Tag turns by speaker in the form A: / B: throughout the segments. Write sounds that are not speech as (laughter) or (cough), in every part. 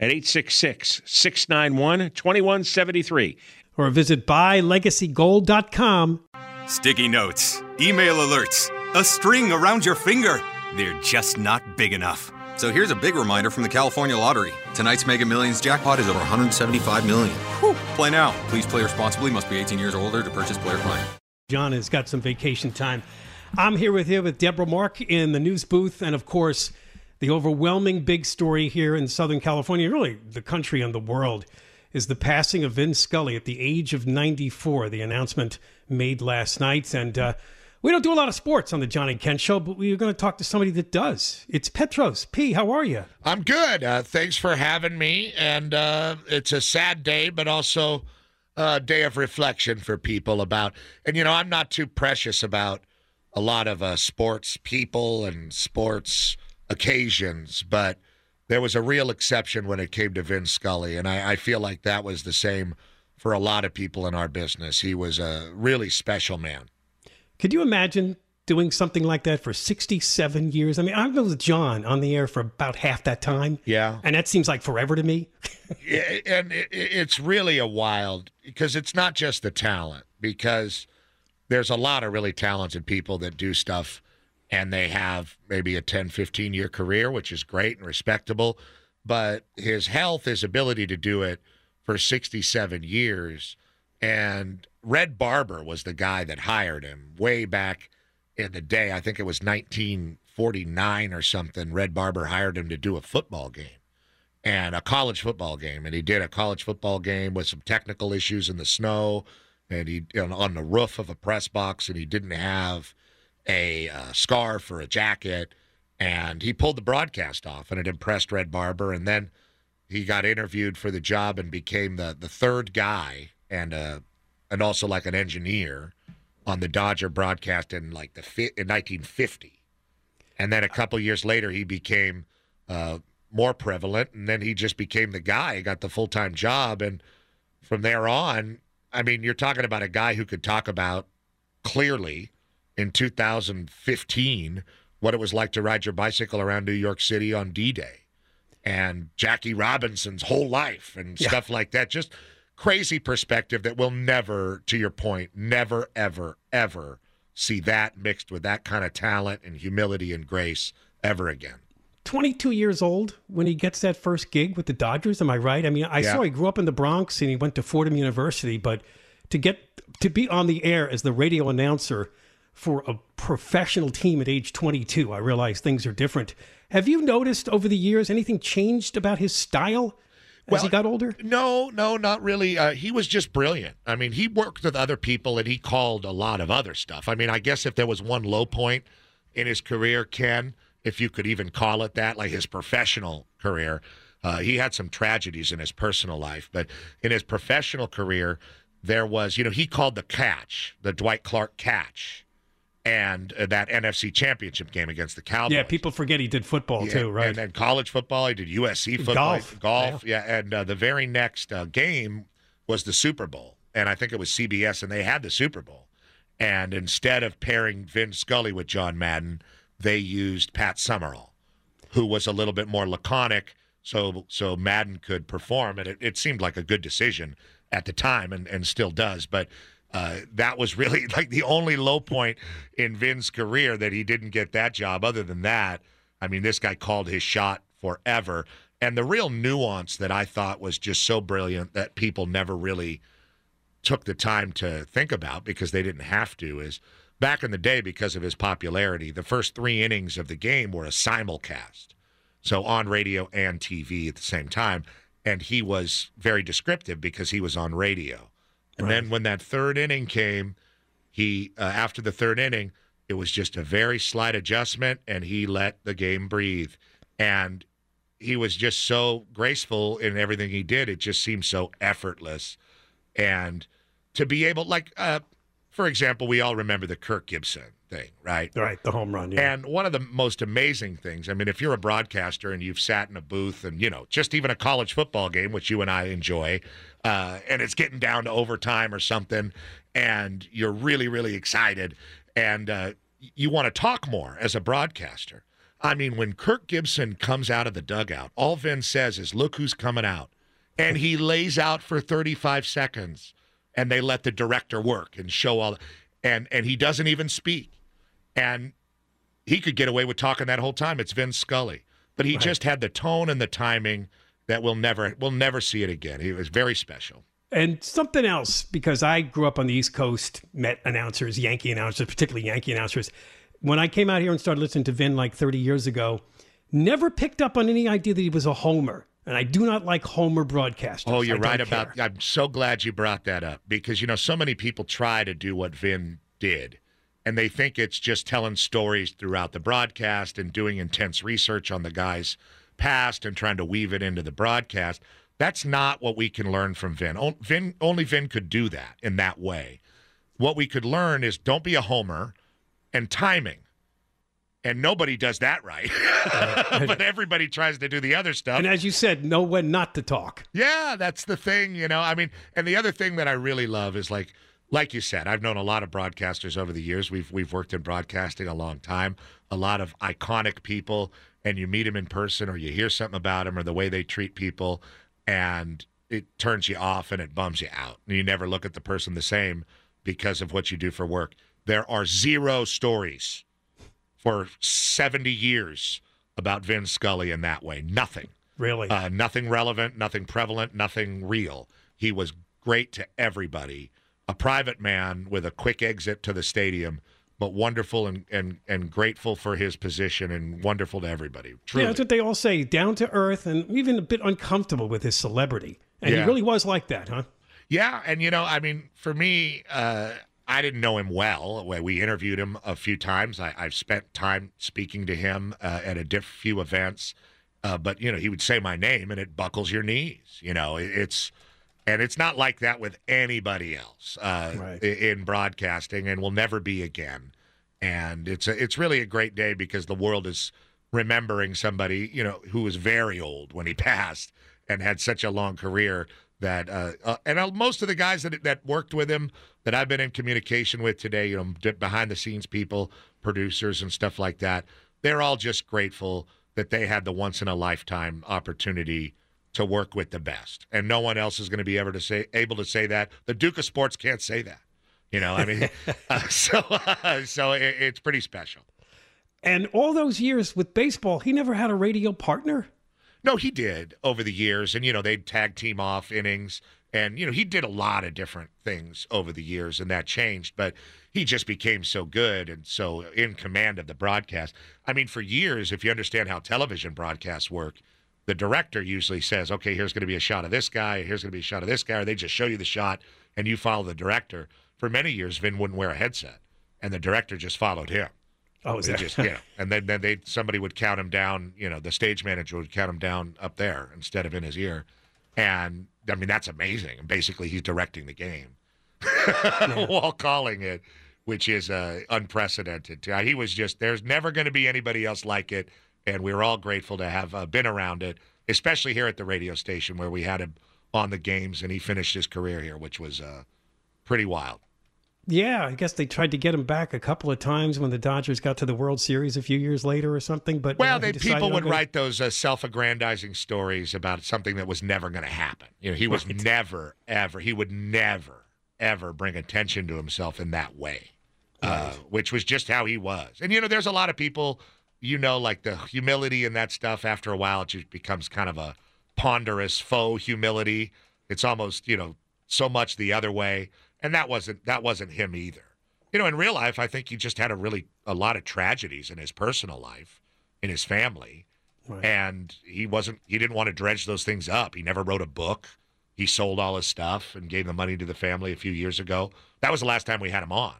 A: at 866 691 2173.
B: Or visit buylegacygold.com.
C: Sticky notes, email alerts, a string around your finger. They're just not big enough.
D: So here's a big reminder from the California Lottery. Tonight's Mega Millions jackpot is over 175 million. Whew. Play now. Please play responsibly. Must be 18 years or older to purchase player client.
B: John has got some vacation time. I'm here with you with Deborah Mark in the news booth, and of course, the overwhelming big story here in Southern California, really the country and the world, is the passing of Vin Scully at the age of 94. The announcement made last night, and uh, we don't do a lot of sports on the John and Ken Show, but we're going to talk to somebody that does. It's Petros. P, how are you?
E: I'm good. Uh, thanks for having me. And uh, it's a sad day, but also a day of reflection for people about. And you know, I'm not too precious about a lot of uh, sports people and sports occasions, but there was a real exception when it came to Vin Scully, and I, I feel like that was the same for a lot of people in our business. He was a really special man.
B: Could you imagine doing something like that for 67 years? I mean, I've been with John on the air for about half that time.
E: Yeah.
B: And that seems like forever to me. (laughs)
E: yeah, and it, it's really a wild because it's not just the talent, because there's a lot of really talented people that do stuff and they have maybe a 10, 15 year career, which is great and respectable. But his health, his ability to do it for 67 years. And Red Barber was the guy that hired him way back in the day. I think it was 1949 or something. Red Barber hired him to do a football game and a college football game. And he did a college football game with some technical issues in the snow and he on the roof of a press box and he didn't have a uh, scarf or a jacket, and he pulled the broadcast off, and it impressed Red Barber. And then he got interviewed for the job and became the the third guy, and uh, and also like an engineer on the Dodger broadcast in like the in 1950. And then a couple years later, he became uh, more prevalent, and then he just became the guy. He got the full time job, and from there on, I mean, you're talking about a guy who could talk about clearly in 2015 what it was like to ride your bicycle around New York City on D Day and Jackie Robinson's whole life and yeah. stuff like that. Just crazy perspective that we'll never, to your point, never, ever, ever see that mixed with that kind of talent and humility and grace ever again.
B: 22 years old when he gets that first gig with the Dodgers. Am I right? I mean, I yeah. saw he grew up in the Bronx and he went to Fordham University, but to get to be on the air as the radio announcer for a professional team at age 22. I realize things are different. Have you noticed over the years anything changed about his style as well, he got older?
E: No, no, not really. Uh, he was just brilliant. I mean, he worked with other people and he called a lot of other stuff. I mean, I guess if there was one low point in his career, Ken, if you could even call it that, like his professional career, Uh, he had some tragedies in his personal life, but in his professional career, there was, you know, he called the catch, the Dwight Clark catch, and uh, that NFC championship game against the Cowboys.
B: Yeah, people forget he did football
E: Yeah,
B: too, right?
E: And then college football, he did USC football,
B: Golf.
E: golf, yeah. And uh, the very next uh, game was the Super Bowl, and I think it was CBS, and they had the Super Bowl. And instead of pairing Vin Scully with John Madden, they used Pat Summerall, who was a little bit more laconic, so so Madden could perform, and it, it seemed like a good decision at the time, and, and still does. But uh, that was really (laughs) like the only low point in Vin's career that he didn't get that job. Other than that, I mean, this guy called his shot forever. And the real nuance that I thought was just so brilliant that people never really took the time to think about because they didn't have to is back in the day because of his popularity the first three innings of the game were a simulcast so on radio and tv at the same time and he was very descriptive because he was on radio and then when that third inning came he uh, after the third inning it was just a very slight adjustment and he let the game breathe. And he was just so graceful in everything he did. It just seemed so effortless. And to be able like uh for example we all remember the kirk gibson thing right
B: right, the home run. Yeah.
E: and one of the most amazing things i mean if you're a broadcaster and you've sat in a booth and you know just even a college football game which you and i enjoy uh, and it's getting down to overtime or something and you're really really excited and uh, you want to talk more as a broadcaster i mean when kirk gibson comes out of the dugout all vin says is look who's coming out and he lays out for 35 seconds and they let the director work and show all and and he doesn't even speak. And he could get away with talking that whole time. It's Vin Scully. But he just had the tone and the timing that we'll never we'll never see it again. He was very special.
B: And something else, because I grew up on the East Coast, met announcers, Yankee announcers, particularly Yankee announcers. When I came out here and started listening to Vin like 30 years ago, never picked up on any idea that he was a homer. And I do not like homer broadcasters.
E: Oh, you're
B: I
E: right about.
B: care.
E: I'm so glad you brought that up because you know so many people try to do what Vin did, and they think it's just telling stories throughout the broadcast and doing intense research on the guy's past and trying to weave it into the broadcast. That's not what we can learn from Vin. O- Vin only Vin could do that in that way. What we could learn is don't be a homer and timing. And nobody does that right. (laughs) but everybody tries to do the other stuff.
B: And as you said, know when not to talk.
E: Yeah, that's the thing, you know. I mean, and the other thing that I really love is like like you said, I've known a lot of broadcasters over the years. We've we've worked in broadcasting a long time. A lot of iconic people and you meet them in person or you hear something about them or the way they treat people and it turns you off and it bums you out. And you never look at the person the same because of what you do for work. There are zero stories for 70 years about Vin Scully in that way. Nothing.
B: Really?
E: Uh, nothing relevant, nothing prevalent, nothing real. He was great to everybody. A private man with a quick exit to the stadium, but wonderful and, and, and grateful for his position and wonderful to everybody. Truly.
B: Yeah, that's what they all say. Down to earth and even a bit uncomfortable with his celebrity. And
E: Yeah.
B: he really was like that, huh?
E: Yeah, and you know, I mean, for me, uh, I didn't know him well. We- We interviewed him a few times. I, I've spent time speaking to him uh, at a diff- few events, uh, but you know, he would say my name, and it buckles your knees. You know, It- it's and it's not like that with anybody else uh,
B: Right.
E: in broadcasting, and will never be again. And it's a, it's really a great day because the world is remembering somebody you know who was very old when he (laughs) passed and had such a long career that uh, uh, and uh, most of the guys that that worked with him that I've been in communication with today, you know, behind the scenes people, producers and stuff like that, they're all just grateful that they had the once in a lifetime opportunity to work with the best, and no one else is going to be ever to say able to say that. The Duke of Sports can't say that. You know, I mean, (laughs) (laughs) uh, so so it, it's pretty special.
B: And all those years with baseball, he never had a radio partner.
E: No, he did over the years, and you know they'd tag team off innings, and you know he did a lot of different things over the years, and that changed. But he just became so good and so in command of the broadcast. I mean, for years, if you understand how television broadcasts work, the director usually says, "Okay, here's going to be a shot of this guy. Here's going to be a shot of this guy," or they just show you the shot and you follow the director. For many years, Vin wouldn't wear a headset, and the director just followed him.
B: Oh, is
E: They
B: that-
E: just you know, (laughs) and then then they somebody would count him down. You know, the stage manager would count him down up there instead of in his ear, and I mean that's amazing. And basically, he's directing the game (laughs) while calling it, which is uh, unprecedented. Uh, He was just there's never going to be anybody else like it, and we were all grateful to have uh, been around it, especially here at the radio station where we had him on the games, and he finished his career here, which was uh, pretty wild.
B: Yeah, I guess they tried to get him back a couple of times when the Dodgers got to the World Series a few years later or something. But
E: Well,
B: uh, he
E: they, people would
B: okay.
E: write those uh, self-aggrandizing stories about something that was never going to happen. You know, he was never, ever, he would never, ever bring attention to himself in that way, uh, which was just how he was. And you know, there's a lot of people, you know, like the humility and that stuff. After a while, it just becomes kind of a ponderous faux humility. It's almost, you know, so much the other way, and that wasn't that wasn't him either. You know, in real life, I think he just had a really a lot of tragedies in his personal life, in his family, and he wasn't he didn't want to dredge those things up. He never wrote a book. He sold all his stuff and gave the money to the family a few years ago. That was the last time we had him on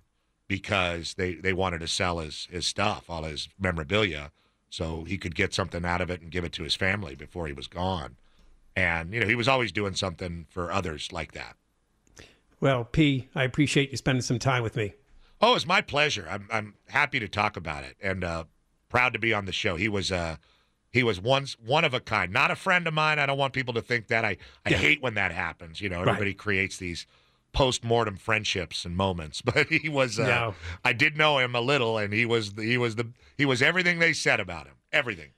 E: because they they wanted to sell his his stuff, all his memorabilia, so he could get something out of it and give it to his family before he was gone. And you know, he was always doing something for others like that.
B: Well, P, I appreciate you spending some time with me.
E: Oh, it's my pleasure. I'm I'm happy to talk about it and uh, proud to be on the show. He was uh he was once one of a kind, not a friend of mine. I don't want people to think that. I I hate when that happens. You know,
B: Right.
E: everybody creates these post-mortem friendships and moments, (laughs) but he was. Uh,
B: No.
E: I did know him a little, and he was he was the he was everything they said about him. Everything.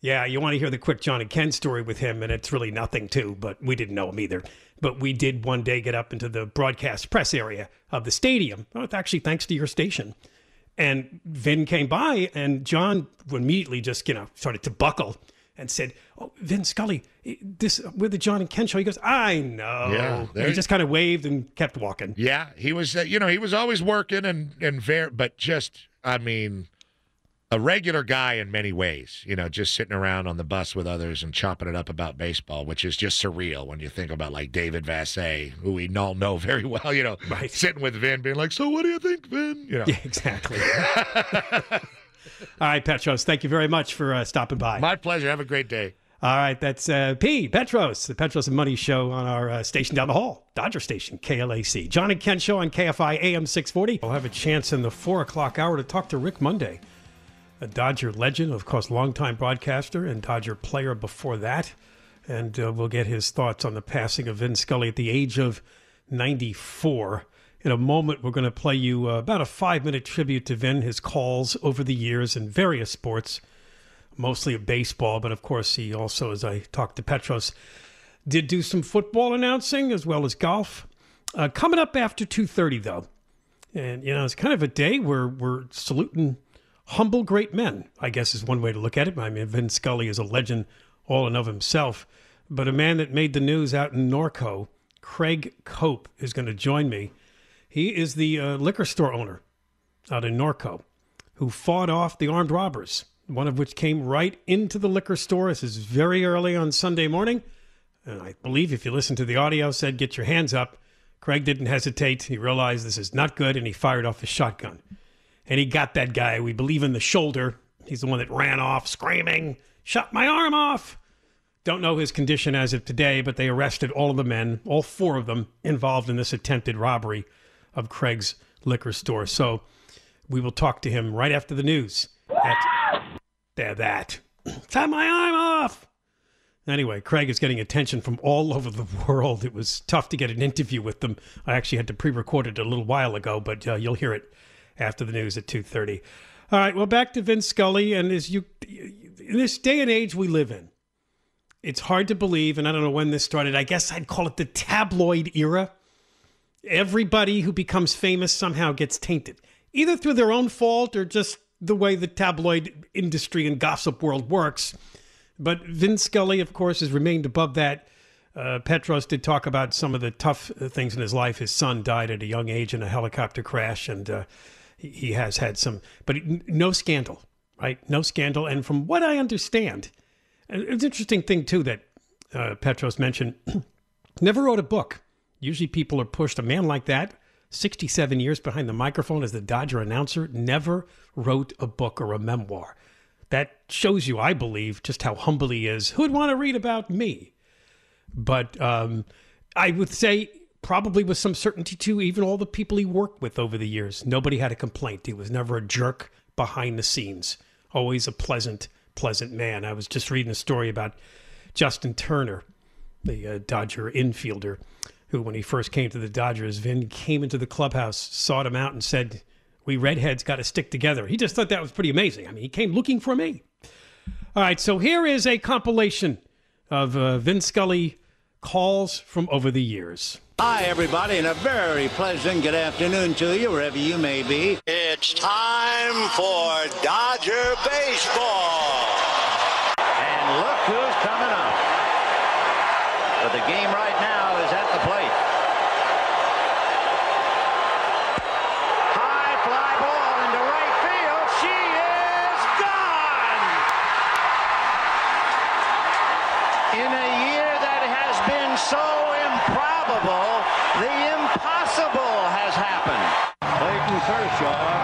B: Yeah, you want to hear the quick John and Ken story with him, and it's really nothing, too, but we didn't know him either. But we did one day get up into the broadcast press area of the stadium. It's actually thanks to your station. And Vin came by, and John immediately just, you know, started to buckle and said, Oh, Vin Scully, this we're the John and Ken show. He goes, I know.
E: Yeah, there-
B: he just kind of waved and kept walking.
E: Yeah, he was. Uh, you know, he was always working and and very, but just I mean, a regular guy in many ways. You know, just sitting around on the bus with others and chopping it up about baseball, which is just surreal when you think about like David Vassegh, who we all know (laughs) very well. You know, (laughs)
B: Right.
E: sitting with Vin, being like, "So, what do you think, Vin?" You know,
B: Yeah, exactly. (laughs) All right, Petros, thank you very much for uh, stopping by.
E: my pleasure. Have a great day.
B: All right, that's uh, P. Petros, the Petros and Money Show on our uh, station down the hall, Dodger Station, KLAC. John and Ken Show on KFI AM 640. We'll have a chance in the 4 o'clock hour to talk to Rick Monday, a Dodger legend, of course, longtime broadcaster and Dodger player before that. And uh, we'll get his thoughts on the passing of Vin Scully at the age of 94. In a moment, we're going to play you uh, about a five minute tribute to Vin, his calls over the years in various sports mostly of baseball, but of course he also, as I talked to Petros, did do some football announcing as well as golf. Uh, coming up after two thirty, though, and you know it's kind of a day where we're saluting humble great men. I guess is one way to look at it. I mean, Vin Scully is a legend all in of himself, but a man that made the news out in Norco, Craig Cope, is going to join me. He is the uh, liquor store owner out in Norco who fought off the armed robbers, one of which came right into the liquor store. This is very early on Sunday morning. And I believe if you listen to the audio, said, get your hands up. Craig didn't hesitate. He realized this is not good, and he fired off his shotgun. And he got that guy, we believe, in the shoulder. He's the one that ran off screaming, shot my arm off. Don't know his condition as of today, but they arrested all of the men, all four of them, involved in this attempted robbery of Craig's liquor store. So we will talk to him right after the news. At, there, that. (clears throat) Shot my arm off. Anyway, Craig is getting attention from all (laughs) over the world. It was tough to get an interview with them. I actually had to pre-record it a little while ago, but uh, you'll hear it after the news at 2.30. All right, well, back to Vin Scully. And as you, in this day and age we live in, it's hard to believe, and I don't know when this started. I guess I'd call it the tabloid era. Everybody who becomes famous somehow gets tainted, either through their own fault or just the way the tabloid industry and gossip world works. But Vin Scully, of course, has remained above that. Uh, Petros did talk about some of the tough things in his life. His son died at a young age in a helicopter crash, and uh, he, has had some, but no scandal, right? No scandal. And from what I understand, it's an interesting thing too that uh, Petros mentioned. (clears throat) never wrote a book. Usually, people are pushed. A man like that, 67 years behind the microphone as the Dodger announcer, never wrote a book or a memoir. That shows you, I believe, just how humble he is. Who'd want to read about me? But um, I would say, probably with some certainty too, even all the people he worked with over the years, nobody had a complaint. He was never a jerk behind the scenes, always a pleasant, pleasant man. I was just reading a story about Justin Turner, the uh, Dodger infielder who, when he first came to the Dodgers, Vin came into the clubhouse, sought him out, and said, We redheads got to stick together. He just thought that was pretty amazing. I mean, he came looking for me. All right, so here is a compilation of uh, Vin Scully calls from over the years.
F: Hi, everybody, and a very pleasant good afternoon to you, wherever you may be.
G: It's time for Dodger Baseball.
F: And look who's coming up. But the game right now is at the plate. High fly ball into right field. She is gone! In a year that has been so improbable, the impossible has happened. Clayton Kershaw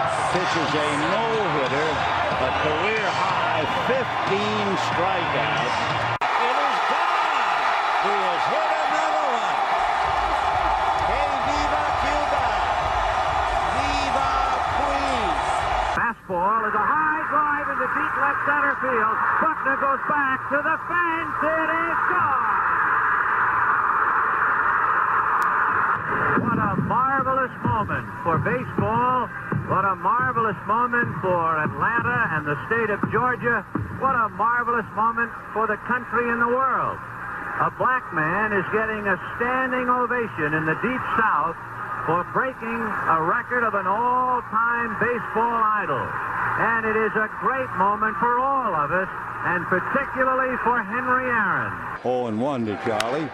F: pitches a no-hitter, a career high 15 strikeouts. It is gone! He has hit another one. Que viva Cuba! Viva Queens!
H: Fastball is a high drive into deep left center field. Buckner goes back to the fence. It is gone. What a marvelous moment for baseball. What a marvelous moment for Atlanta and the state of Georgia. What a marvelous moment for the country and the world. A black man is getting a standing ovation in the Deep South for breaking a record of an all-time baseball idol. And it is a great moment for all of us, and particularly for Henry Aaron.
F: 0 and 1 to Charlie.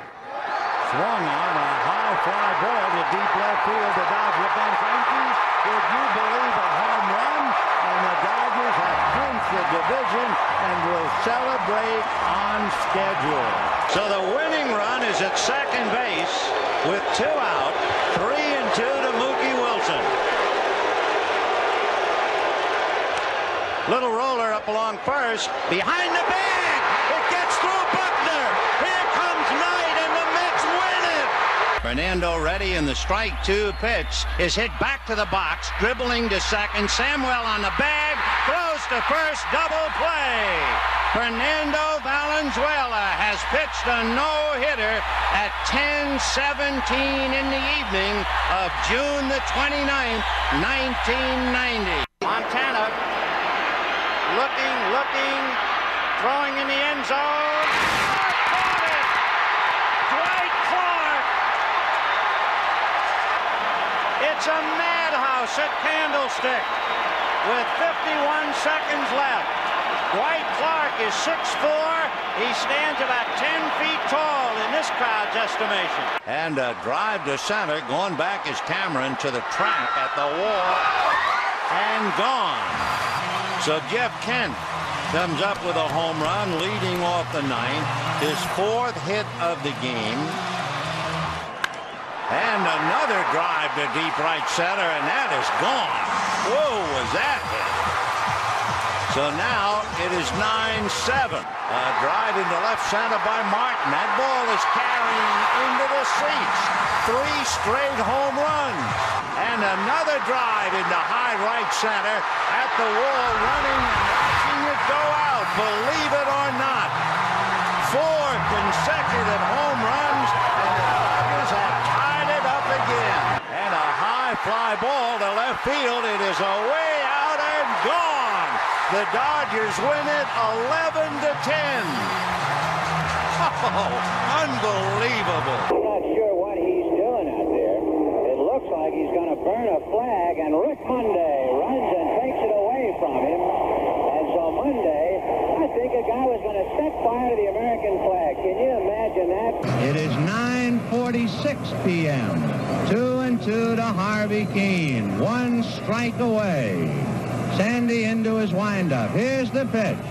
F: Swung on a high fly ball to deep left field. The Dodger empties. Would you believe a home run? And the Dodgers have clinched the division and will celebrate on schedule. So the winning run is at second base with two out, three and two to Mookie Wilson. Little roller up along first, behind the bag. It gets through Buckner. Here comes Knight, Fernando ready, in the strike two pitch is hit back to the box, dribbling to second. Samuel on the bag, throws to first, double play. Fernando Valenzuela has pitched a no-hitter at 10-17 in the evening of June the 29th, 1990. Montana looking, looking, throwing in the end zone. Caught it! Dwight Clark! It's a madhouse at Candlestick with 51 seconds left. Dwight Clark is 6'4". He stands about 10 feet tall in this crowd's estimation. And a drive to center. Going back is Cameron to the track at the wall. And gone. So Jeff Kent comes up with a home run, leading off the ninth. His fourth hit of the game. And another drive to deep right center, and that is gone. Whoa, was that hit? So now it is 9-7. A drive into left center by Martin. That ball is carrying into the seats. Three straight home runs. And another drive into high right center at the wall running and watching it go out. Believe it or not. Four consecutive home runs and the Dodgers have again. And a high fly ball to left field. It is away out and gone. The Dodgers win it 11 to 10. Oh, unbelievable.
I: I'm not sure what he's doing out there. It looks like he's going to burn a flag, and Rick Monday runs and takes it away from him. And so Monday, I guy was going to set fire to the American flag. Can you imagine that?
J: It is 9:46 p.m. Two and two to Harvey Kuenn. One strike away. Sandy into his windup. Here's the pitch.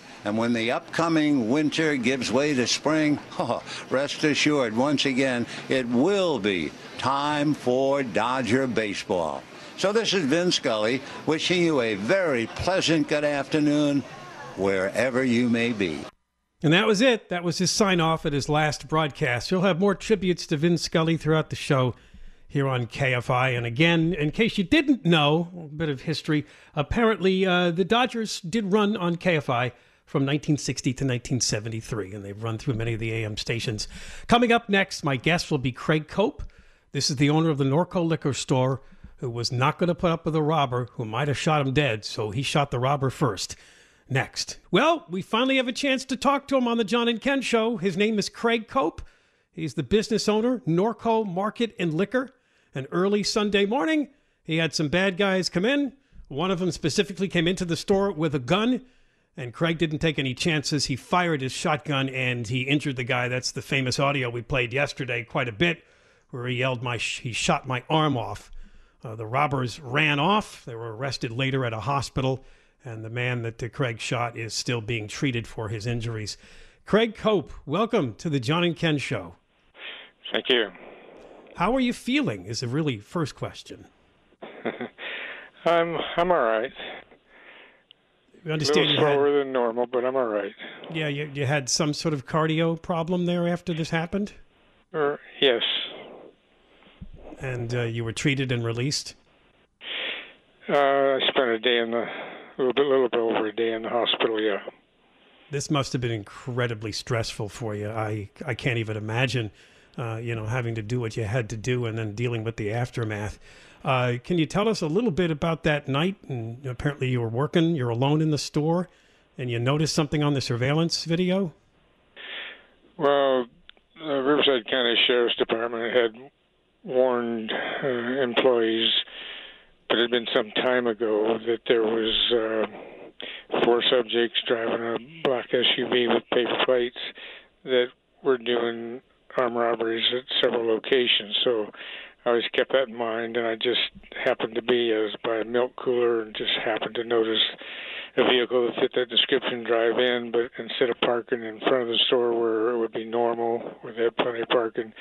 G: And when the upcoming winter gives way to spring, (laughs) oh, rest assured, once again, it will be time for Dodger baseball. So this is Vin Scully wishing you a very pleasant good afternoon wherever you may be.
B: And that was it. That was his sign off at his last broadcast. You'll have more tributes to Vin Scully throughout the show here on KFI. And again, in case you didn't know, a bit of history. Apparently, uh, the Dodgers did run on KFI from 1960 to 1973, and they've run through many of the AM stations. Coming up next, my guest will be Craig Cope. This is the owner of the Norco liquor store who was not going to put up with a robber who might have shot him dead, so he shot the robber first. Next. Well, we finally have a chance to talk to him on the John and Ken show. His name is Craig Cope. He's the business owner, Norco Market and Liquor. An early Sunday morning, he had some bad guys come in. One of them specifically came into the store with a gun and Craig didn't take any chances. He fired his shotgun and he injured the guy. That's the famous audio we played yesterday quite a bit, where he yelled, "My he shot my arm off." Uh, the robbers ran off. They were arrested later at a hospital, and the man that uh, Craig shot is still being treated for his injuries. Craig Cope, welcome to the John and Ken Show.
K: Thank you.
B: How are you feeling? Is the really first question. (laughs)
K: I'm I'm all right.
B: We understand
K: a little
B: you had-
K: slower than normal, but I'm all right.
B: Yeah, you, you had some sort of cardio problem there after this happened,
K: Or yes,
B: and uh, you were treated and released.
K: uh, I spent a day in the a little bit, little bit over a day in the hospital. Yeah.
B: This must have been incredibly stressful for you. I I can't even imagine, uh, you know, having to do what you had to do and then dealing with the aftermath. Uh, can you tell us a little bit about that night? And apparently, you were working. You're alone in the store, and you noticed something on the surveillance video.
K: Well, the Riverside County Sheriff's Department had warned uh, employees, but it had been some time ago, that there was uh, four subjects driving a black SUV with paper plates that were doing armed robberies at several locations. So I always kept that in mind, and I just happened to be I was by a milk cooler and just happened to notice a vehicle that fit that description drive in, but instead of parking in front of the store where it would be normal, where they had plenty of parking,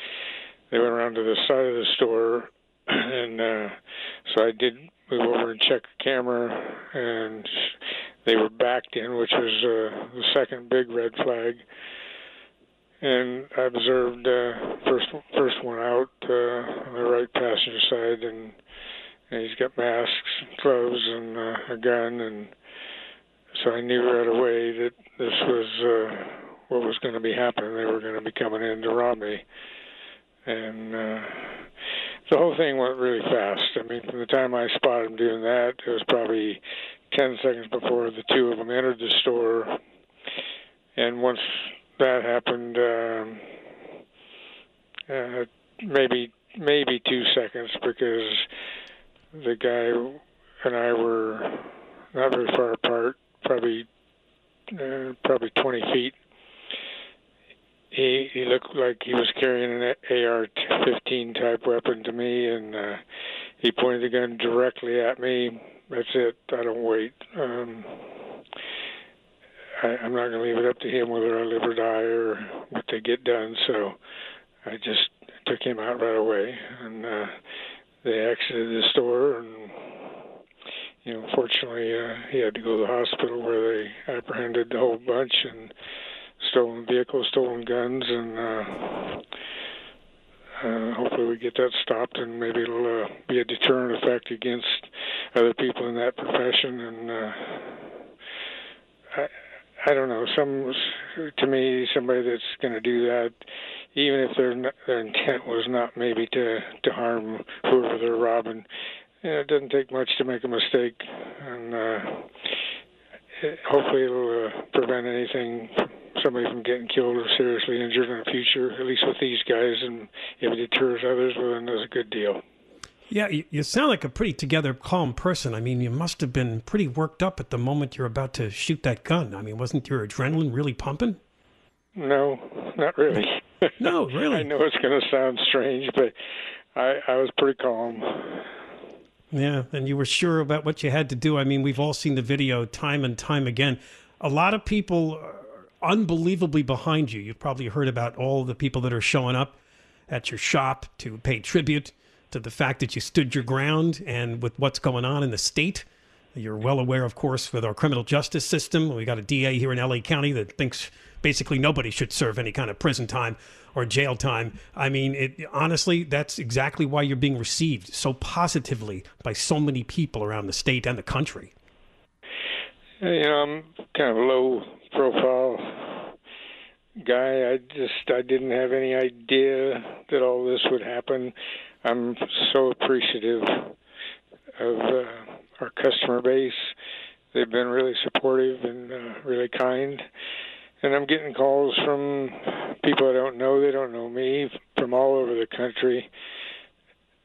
K: they went around to the side of the store, (clears throat) and uh, so I did move over and check the camera, and they were backed in, which was uh, the second big red flag. And I observed uh, first first one out uh, on the right passenger side, and, and he's got masks, and gloves, and uh, a gun, and so I knew right away that this was uh, what was going to be happening. They were going to be coming in to rob me, and uh, the whole thing went really fast. I mean, from the time I spotted them doing that, it was probably ten seconds before the two of them entered the store, and once that happened, um, uh, maybe maybe two seconds because the guy and I were not very far apart, probably uh, probably 20 feet. He he looked like he was carrying an AR-15 type weapon to me, and uh, he pointed the gun directly at me. That's it. I don't wait. Um, I, I'm not going to leave it up to him whether I live or die or what they get done. So I just took him out right away, and uh, they exited the store, and you know, fortunately, uh, he had to go to the hospital where they apprehended the whole bunch and stolen vehicles, stolen guns, and uh, uh, hopefully we get that stopped, and maybe it'll uh, be a deterrent effect against other people in that profession. And uh, I don't know. Some to me, somebody that's going to do that, even if their their intent was not maybe to to harm whoever they're robbing, you know, it doesn't take much to make a mistake, and uh, it, hopefully it'll uh, prevent anything somebody from getting killed or seriously injured in the future. At least with these guys, and if it deters others, well, then that's a good deal.
B: Yeah, you, you sound like a pretty together, calm person. I mean, you must have been pretty worked up at the moment you're about to shoot that gun. I mean, wasn't your adrenaline really pumping?
K: No, not really.
B: No, (laughs) really.
K: I know it's going to sound strange, but I, I was pretty calm.
B: Yeah, and you were sure about what you had to do. I mean, we've all seen the video time and time again. A lot of people are unbelievably behind you. You've probably heard about all the people that are showing up at your shop to pay tribute to the fact that you stood your ground and with what's going on in the state. You're well aware, of course, with our criminal justice system. We got a DA here in LA County that thinks basically nobody should serve any kind of prison time or jail time. I mean, it, honestly, that's exactly why you're being received so positively by so many people around the state and the country.
K: You know, I'm kind of low profile guy. I just I didn't have any idea that all this would happen. I'm so appreciative of uh, our customer base. They've been really supportive and uh, really kind. And I'm getting calls from people I don't know. They don't know me from all over the country.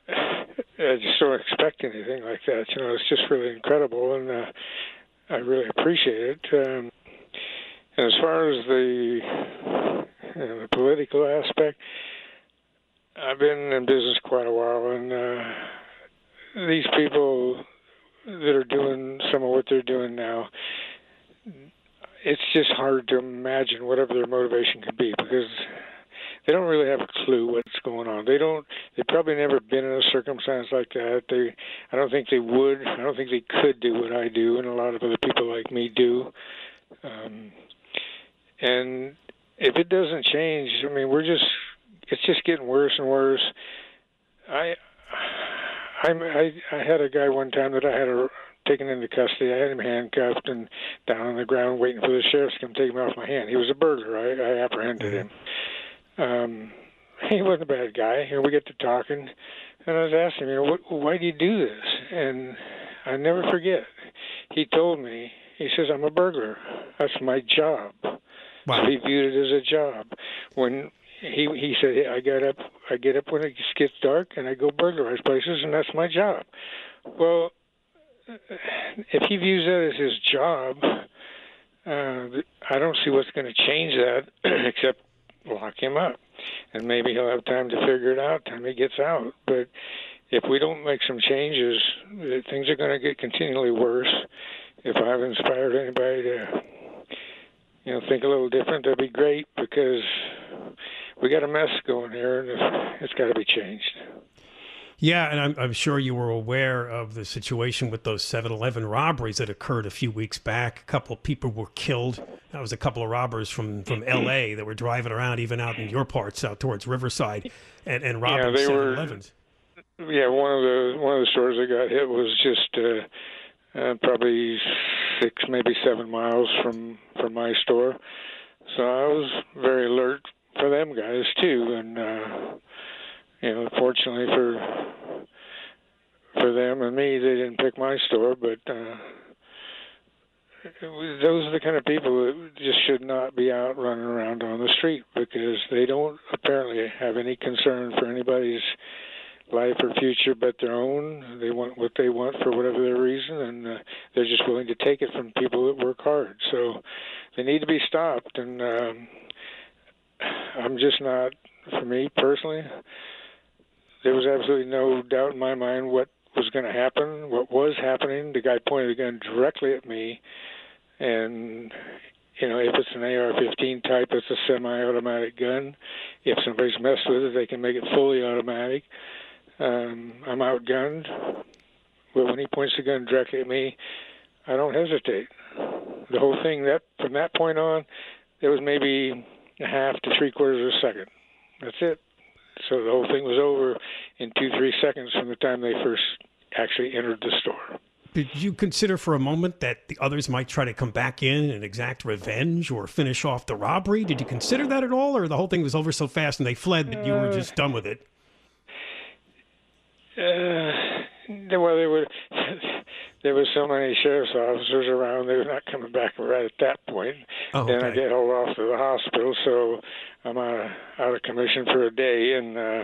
K: I just don't expect anything like that. You know, it's just really incredible, and uh, I really appreciate it. Um, and as far as the, you know, the political aspect, I've been in business quite a while, and uh, these people that are doing some of what they're doing now, it's just hard to imagine whatever their motivation could be because they don't really have a clue what's going on. They don't. They've probably never been in a circumstance like that. They. I don't think they would. I don't think they could do what I do, and a lot of other people like me do. Um, and if it doesn't change, I mean, we're just it's just getting worse and worse. I I'm, I I had a guy one time that I had a, taken into custody. I had him handcuffed and down on the ground waiting for the sheriff to come take him off my hand. He was a burglar. I, I apprehended him. Um, (laughs) he wasn't a bad guy. And we get to talking, and I was asking him, you know, what, why do you do this? And I never forget. He told me, he says, I'm a burglar. That's my job.
B: Wow.
K: So he viewed it as a job. When he he said I get up I get up when it gets dark and I go burglarize places and that's my job. Well, if he views that as his job, uh, I don't see what's going to change that (clears throat) except lock him up, and maybe he'll have time to figure it out time he gets out. But if we don't make some changes, things are going to get continually worse. If I've inspired anybody to, you know, think a little different, that'd be great because we got a mess going here, and it's got to be changed.
B: Yeah, and I'm, I'm sure you were aware of the situation with those 7 Eleven robberies that occurred a few weeks back. A couple of people were killed. That was a couple of robbers from, from LA that were driving around, even out in your parts, out towards Riverside, and, and robbing
K: yeah,
B: 7 Elevens.
K: Yeah, one of the one of the stores that got hit was just uh, uh, probably six, maybe seven miles from from my store. So I was very alert for them guys too, and uh, you know, fortunately for for them and me, they didn't pick my store, but uh, was, those are the kind of people that just should not be out running around on the street because they don't apparently have any concern for anybody's life or future but their own. They want what they want for whatever their reason, and uh, they're just willing to take it from people that work hard. So they need to be stopped. And um, I'm just not, for me personally, there was absolutely no doubt in my mind what was going to happen, what was happening. The guy pointed the gun directly at me, and you know, if it's an AR-15 type, it's a semi-automatic gun. If somebody's messed with it, they can make it fully automatic. Um, I'm outgunned, but when he points the gun directly at me, I don't hesitate. The whole thing that from that point on, there was maybe a half to three quarters of a second. That's it. So the whole thing was over in two, three seconds from the time they first actually entered the store.
B: Did you consider for a moment that the others might try to come back in and exact revenge or finish off the robbery? Did you consider that at all, or the whole thing was over so fast and they fled that you were just done with it?
K: Uh, well, there were there were so many sheriff's officers around; they were not coming back right at that point.
B: Oh,
K: then I get hauled off to the hospital, so I'm out of, out of commission for a day. And uh,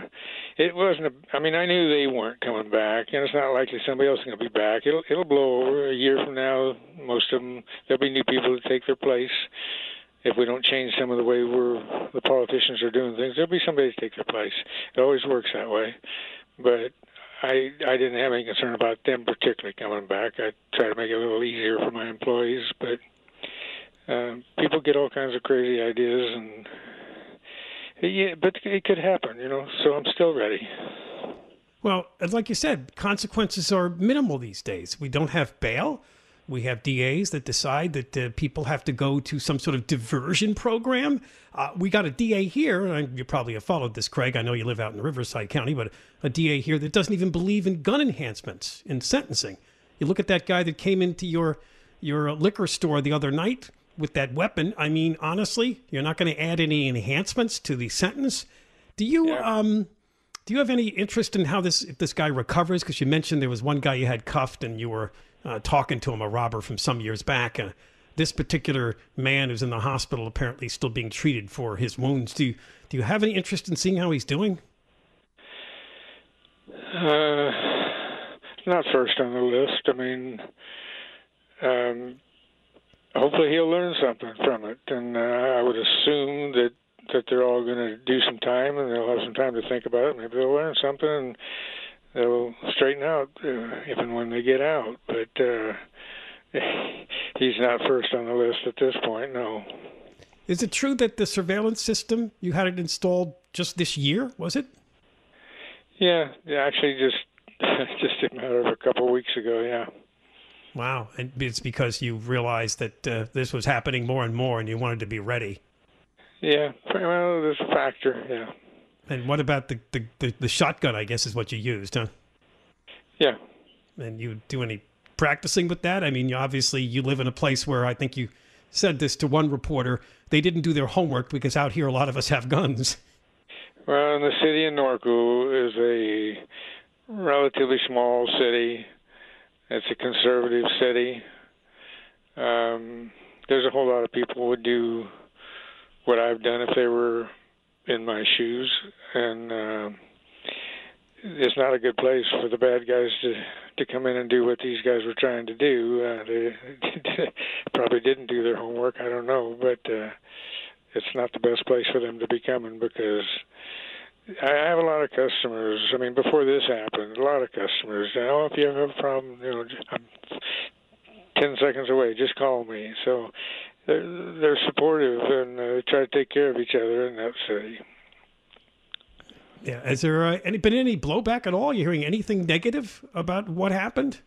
K: it wasn't. A, I mean, I knew they weren't coming back, and it's not likely somebody else is going to be back. It'll it'll blow over a year from now. Most of them, there'll be new people to take their place. If we don't change some of the way we're the politicians are doing things, there'll be somebody to take their place. It always works that way. But I I didn't have any concern about them particularly coming back. I try to make it a little easier for my employees, but um, people get all kinds of crazy ideas, and yeah, but it could happen, you know. So I'm still ready.
B: Well, like you said, consequences are minimal these days. We don't have bail. We have DAs that decide that uh, people have to go to some sort of diversion program. Uh, we got a DA here, and you probably have followed this, Craig. I know you live out in Riverside County, but a DA here that doesn't even believe in gun enhancements in sentencing. You look at that guy that came into your your liquor store the other night with that weapon. I mean, honestly, you're not going to add any enhancements to the sentence. Do you um do you have any interest in how this if this guy recovers? Because you mentioned there was one guy you had cuffed and you were uh, talking to him, a robber from some years back. Uh, this particular man who's in the hospital apparently still being treated for his wounds. Do you, do you have any interest in seeing how he's doing?
K: Uh, not first on the list. I mean, um, hopefully he'll learn something from it, and uh, I would assume that that they're all going to do some time and they'll have some time to think about it. Maybe they'll learn something and they'll straighten out uh, if and when they get out. But uh, (laughs) he's not first on the list at this point. No.
B: Is it true that the surveillance system you had it installed just this year? Was it?
K: Yeah, yeah actually, just (laughs) just a matter of a couple of weeks ago. Yeah.
B: Wow, and it's because you realized that uh, this was happening more and more, and you wanted to be ready.
K: Yeah, well, there's a factor. Yeah.
B: And what about the, the, the, the shotgun? I guess is what you used, huh?
K: Yeah.
B: And you do any practicing with that? I mean, obviously you live in a place where I think you said this to one reporter. They didn't do their homework because out here a lot of us have guns.
K: Well, the city of Norco is a relatively small city. It's a conservative city. Um, there's a whole lot of people would do what I've done if they were in my shoes, and uh, it's not a good place for the bad guys to to come in and do what these guys were trying to do. Uh, they (laughs) probably didn't do their homework. I don't know, but uh, it's not the best place for them to be coming because I have a lot of customers. I mean, before this happened, a lot of customers. Know, if you have a problem, you know, I'm ten seconds away. Just call me. So they're they're supportive and uh, try to take care of each other in that city.
B: Yeah. Has there uh, any, been any blowback at all? You hearing anything negative about what happened?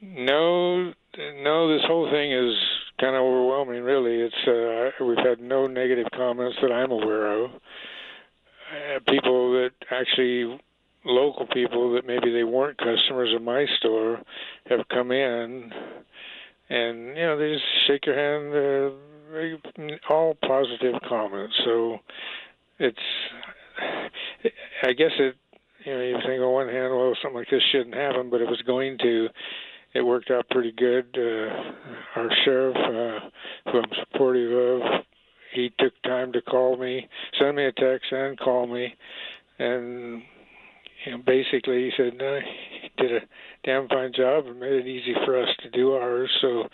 K: No, no. This whole thing is kind of overwhelming. Really, it's uh, we've had no negative comments that I'm aware of. Uh, people that actually local people that maybe they weren't customers of my store have come in and you know they just shake your hand very- all positive comments. So it's i guess it you know you think on one hand well something like this shouldn't happen but it was going to. It worked out pretty good. Uh our sheriff uh who i'm supportive of he took time to call me send me a text and call me. And know, basically he said no, he did a damn fine job and made it easy for us to do ours. So,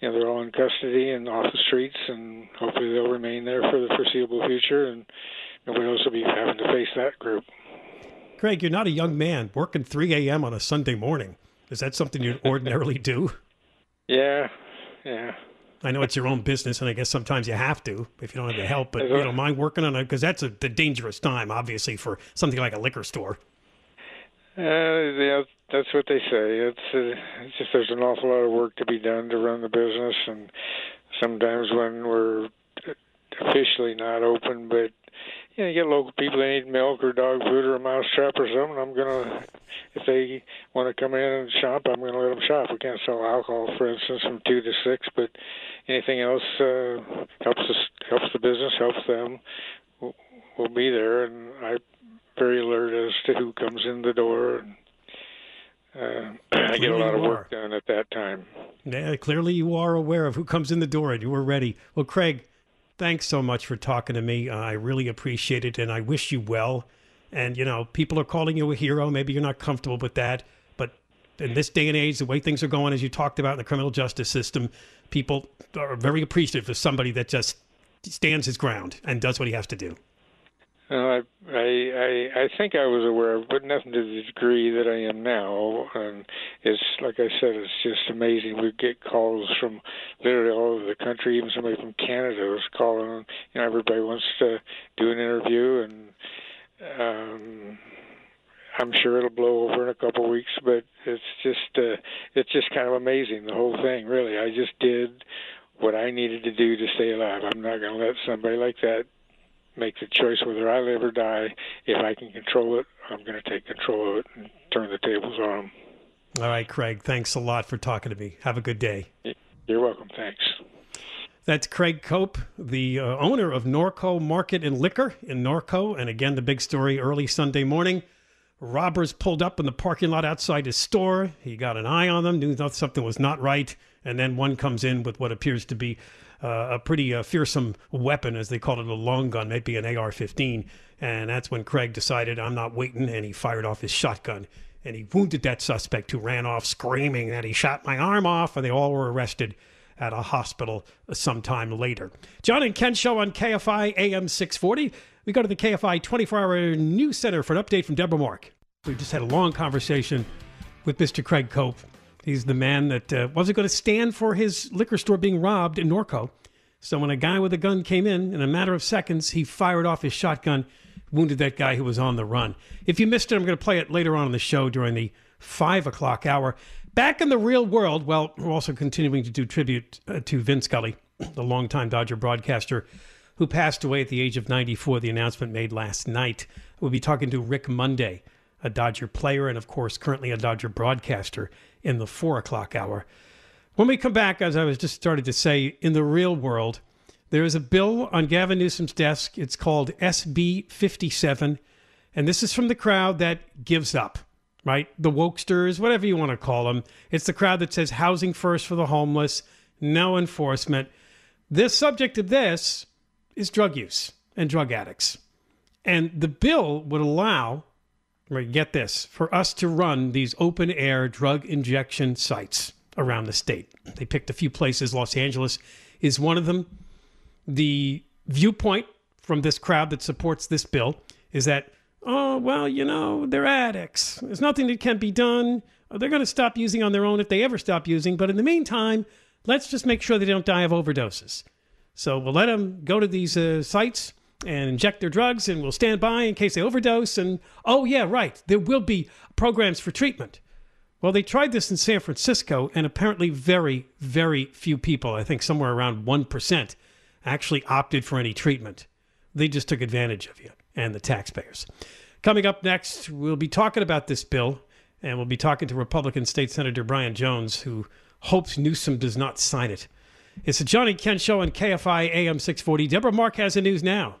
K: you know, they're all in custody and off the streets, and hopefully they'll remain there for the foreseeable future, and nobody else will be having to face that group.
B: Craig, you're not a young man working 3 a.m. on a Sunday morning. Is that something you (laughs) ordinarily do?
K: Yeah, yeah.
B: I know it's your own business, and I guess sometimes you have to if you don't have the help. But you don't mind working on it because that's a the dangerous time, obviously, for something like a liquor store.
K: Uh, yeah, that's what they say. It's, uh, it's just there's an awful lot of work to be done to run the business, and sometimes when we're officially not open, but you know, you get local people that need milk or dog food or a mouse trap or something. I'm gonna, if they want to come in and shop, I'm gonna let them shop. We can't sell alcohol, for instance, from two to six, but anything else uh, helps us, helps the business, helps them. We'll, we'll be there, and I'm very alert as to who comes in the door. And, uh, (clears throat) I get a lot of work done at that time.
B: Yeah, clearly you are aware of who comes in the door, and you were ready. Well, Craig thanks so much for talking to me. Uh, I really appreciate it, and I wish you well. And you know, people are calling you a hero. Maybe you're not comfortable with that, but in this day and age, the way things are going, as you talked about in the criminal justice system, people are very appreciative of somebody that just stands his ground and does what he has to do.
K: I, I I I think I was aware of, but nothing to the degree that I am now. And it's like I said, it's just amazing. We get calls from literally all over the country. Even somebody from Canada was calling. You know, everybody wants to do an interview, and um, I'm sure it'll blow over in a couple of weeks. But it's just uh, it's just kind of amazing the whole thing. Really, I just did what I needed to do to stay alive. I'm not going to let somebody like that make the choice whether I live or die. If I can control it, I'm going to take control of it and turn the tables on them.
B: All right, Craig. Thanks a lot for talking to me. Have a good day.
K: You're welcome. Thanks.
B: That's Craig Cope, the uh, owner of Norco Market and Liquor in Norco. And again, the big story early Sunday morning. Robbers pulled up in the parking lot outside his store. He got an eye on them, knew that something was not right. And then one comes in with what appears to be uh, a pretty uh, fearsome weapon, as they called it, a long gun, maybe an AR 15. And that's when Craig decided, I'm not waiting, and he fired off his shotgun. And he wounded that suspect who ran off screaming that he shot my arm off, and they all were arrested at a hospital sometime later. John and Ken show on KFI AM 640. We go to the KFI 24 hour news center for an update from Deborah Mark. We just had a long conversation with Mr. Craig Cope He's the man that uh, wasn't going to stand for his liquor store being robbed in Norco. So when a guy with a gun came in, in a matter of seconds, he fired off his shotgun, wounded that guy who was on the run. If you missed it, I'm going to play it later on in the show during the five o'clock hour. Back in the real world, well, we're also continuing to do tribute uh, to Vin Scully, the longtime Dodger broadcaster who passed away at the age of 94. The announcement made last night. We'll be talking to Rick Monday, a Dodger player and, of course, currently a Dodger broadcaster in the four o'clock hour. When we come back, as I was just started to say, in the real world, there is a bill on Gavin Newsom's desk. It's called SB 57. And this is from the crowd that gives up, right? The wokesters, whatever you want to call them. It's the crowd that says housing first for the homeless, no enforcement. The subject of this is drug use and drug addicts. And the bill would allow right, get this, for us to run these open air drug injection sites around the state. They picked a few places. Los Angeles is one of them. The viewpoint from this crowd that supports this bill is that, oh, well, you know, they're addicts. There's nothing that can be done. They're going to stop using on their own if they ever stop using. But in the meantime, let's just make sure they don't die of overdoses. So we'll let them go to these uh, sites and inject their drugs and we'll stand by in case they overdose. And oh, yeah, right, there will be programs for treatment. Well, they tried this in San Francisco, and apparently, very, very few people, I think somewhere around 1%, actually opted for any treatment. They just took advantage of you and the taxpayers. Coming up next, we'll be talking about this bill, and we'll be talking to Republican State Senator Brian Jones, who hopes Newsom does not sign it. It's the John and Ken Show on KFI AM 640. Deborah Mark has the news now.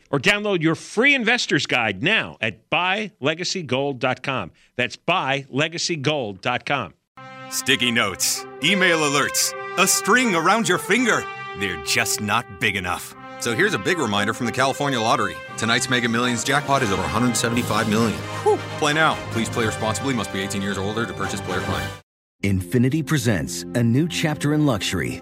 A: Or download your free investor's guide now at buylegacygold.com. That's buylegacygold.com.
C: Sticky notes, email alerts, a string around your finger. They're just not big enough.
D: So here's a big reminder from the California Lottery. Tonight's Mega Millions jackpot is over 175 million. Whew. Play now. Please play responsibly. Must be 18 years or older to purchase player client.
L: Infiniti presents a new chapter in luxury